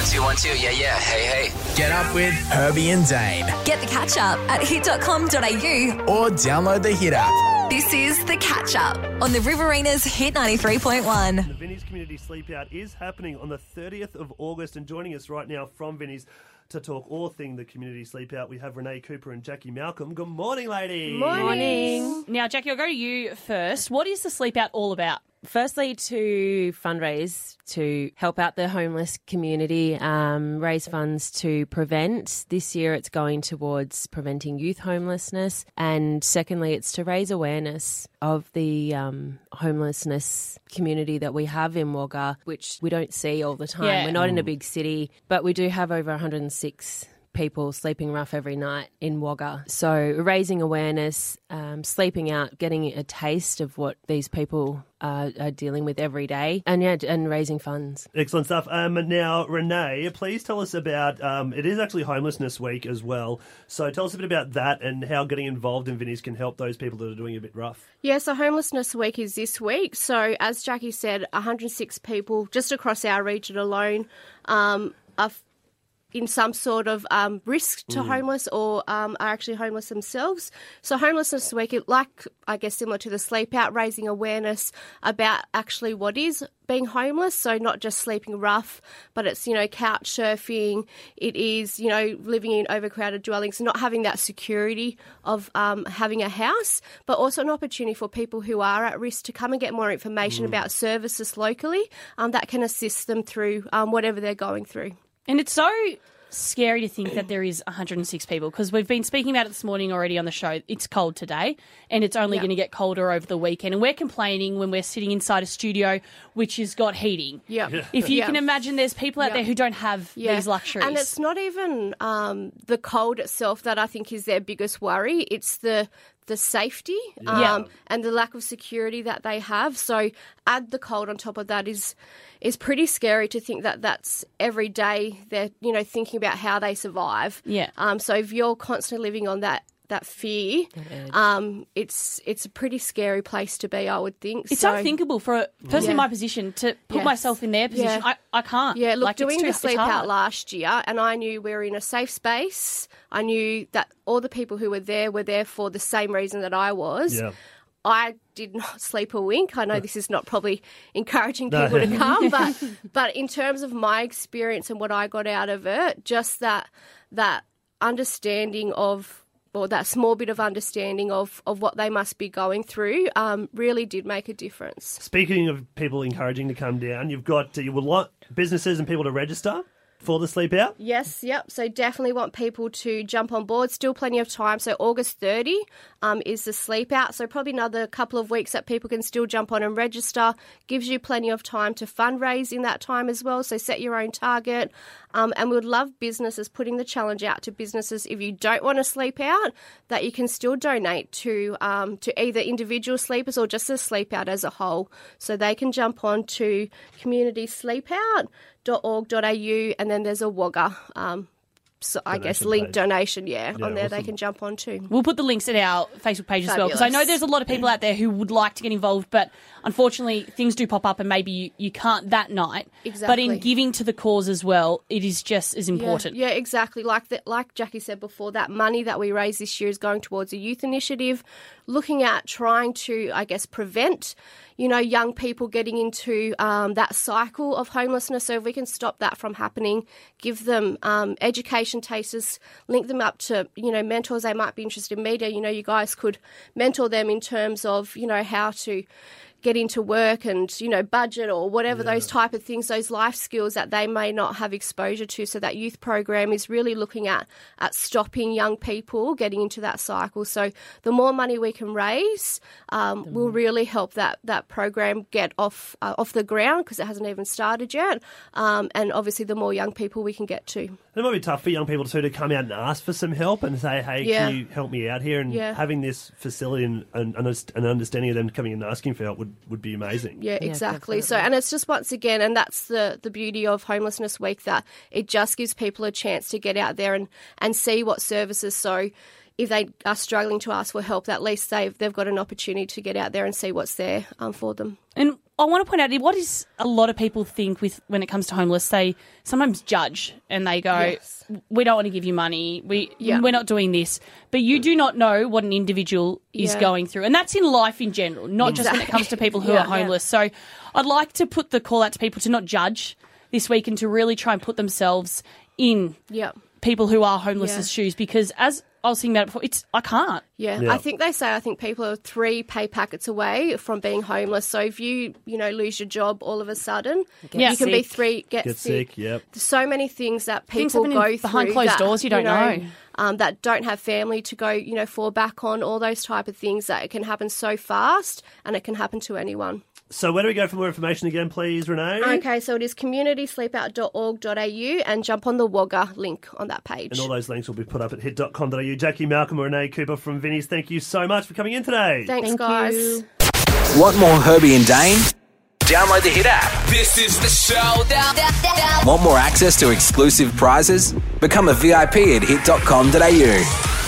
One two one two. Yeah yeah. Hey hey. Get up with Herbie and Dane Get the catch up at hit.com.au. or download the Hit app. This is the catch up on the Riverina's Hit 93.1. The Vinnie's Community Sleepout is happening on the 30th of August, and joining us right now from Vinnie's to talk all thing the community sleepout, we have Renee Cooper and Jackie Malcolm. Good morning, ladies. Morning. Now, Jackie, I'll go to you first. What is the sleep out all about? Firstly, to fundraise to help out the homeless community, um, raise funds to prevent. This year, it's going towards preventing youth homelessness, and secondly, it's to raise awareness of the um, homelessness community that we have in Wagga, which we don't see all the time. Yeah. We're not in a big city, but we do have over 106 people sleeping rough every night in Wagga. So raising awareness, um, sleeping out, getting a taste of what these people are, are dealing with every day, and yeah, and raising funds. Excellent stuff. Um, now, Renee, please tell us about. Um, it is actually Homelessness Week as well. So tell us a bit about that and how getting involved in Vinnie's can help those people that are doing a bit rough. Yeah, so Homelessness Week is this week. So, as Jackie said, 106 people just across our region alone um, are f- in some sort of um, risk to homeless or um, are actually homeless themselves. So, Homelessness Week, like I guess similar to the sleep out, raising awareness about actually what is being homeless. So, not just sleeping rough, but it's, you know, couch surfing, it is, you know, living in overcrowded dwellings, not having that security of um, having a house, but also an opportunity for people who are at risk to come and get more information about services locally um, that can assist them through um, whatever they're going through. And it's so scary to think that there is 106 people because we've been speaking about it this morning already on the show. It's cold today and it's only Yeah. going to get colder over the weekend. And we're complaining when we're sitting inside a studio which has got heating. Yeah. If you Yeah. can imagine, there's people out Yeah. there who don't have these luxuries. And it's not even um, the cold itself that I think is their biggest worry. It's the the safety um, and the lack of security that they have. So add the cold on top of that is is pretty scary to think that that's every day they're you know thinking about how they survive. Yeah. Um, so if you're constantly living on that that fear, um, it's it's a pretty scary place to be. I would think. It's so, unthinkable for a person Yeah. in my position to put Yes. myself in their position. Yeah. I, I can't. Yeah, look, Like, it's doing too- the it's sleep out last year, and I knew we were in a safe space. I knew that all the people who were there were there for the same reason that I was. Yeah. I did not sleep a wink. I know this is not probably encouraging people to come, but but in terms of my experience and what I got out of it, just that that understanding of or that small bit of understanding of, of what they must be going through um, really did make a difference. Speaking of people encouraging to come down, you've got you would want businesses and people to register for the sleep out. Yes, yep. So definitely want people to jump on board. Still plenty of time. So August 30 um, is the sleep out. So probably another couple of weeks that people can still jump on and register. Gives you plenty of time to fundraise in that time as well. So set your own target. Um, and we would love businesses putting the challenge out to businesses if you don't want to sleep out, that you can still donate to um, to either individual sleepers or just the sleep out as a whole. So they can jump on to community sleep out au and then there's a Wagga, um, so I guess Donation link page. donation, yeah, Yeah, on there awesome. they can jump on too. We'll put the links in our Facebook page as well because I know there's a lot of people out there who would like to get involved, but unfortunately things do pop up and maybe you, you can't that night. Exactly. But in giving to the cause as well, it is just as important. Yeah, yeah, exactly. Like that, like Jackie said before, that money that we raise this year is going towards a youth initiative, looking at trying to, I guess, prevent, you know, young people getting into um, that cycle of homelessness. So if we can stop that from happening, give them um, education tasters, link them up to, you know, mentors they might be interested in media. You know, you guys could mentor them in terms of, you know, how to get into work and you know budget or whatever those type of things those life skills that they may not have exposure to so that youth program is really looking at at stopping young people getting into that cycle so the more money we can raise um, will really help that that program get off uh, off the ground because it hasn't even started yet um, and obviously the more young people we can get to It might be tough for young people too to come out and ask for some help and say, "Hey, Yeah. can you help me out here?" And Yeah. having this facility and and underst- an understanding of them coming in and asking for help would, would be amazing. Yeah, exactly. So, and it's just once again, and that's the the beauty of Homelessness Week that it just gives people a chance to get out there and and see what services. So, if they are struggling to ask for help, at least they've they've got an opportunity to get out there and see what's there um, for them. And I want to point out what is a lot of people think with when it comes to homeless. They sometimes judge and they go, Yes. "We don't want to give you money. We Yeah. we're not doing this." But you do not know what an individual is Yeah. going through, and that's in life in general, not just when it comes to people who Yeah. are homeless. So, I'd like to put the call out to people to not judge this week and to really try and put themselves in Yeah. people who are homeless's Yeah. shoes because as I was thinking about it before, it's I can't. Yeah, Yeah. I think they say I think people are three pay packets away from being homeless. So if you you know lose your job all of a sudden, Yeah. you can be three get, Get sick, yep. There's so many things that people happen go through behind closed that, doors you don't know. Um, that don't have family to go you know fall back on. All those type of things that it can happen so fast, and it can happen to anyone. So where do we go for more information again, please, Renee? Okay, so it is communitysleepout.org.au and jump on the Wagga link on that page. And all those links will be put up at hit.com.au. Jackie Malcolm and Renee Cooper from Vinnie's, thank you so much for coming in today. Thanks, Thank guys. you. Want more Herbie and Dane? Download the Hit app. This is the showdown. Want more access to exclusive prizes? Become a VIP at hit.com.au.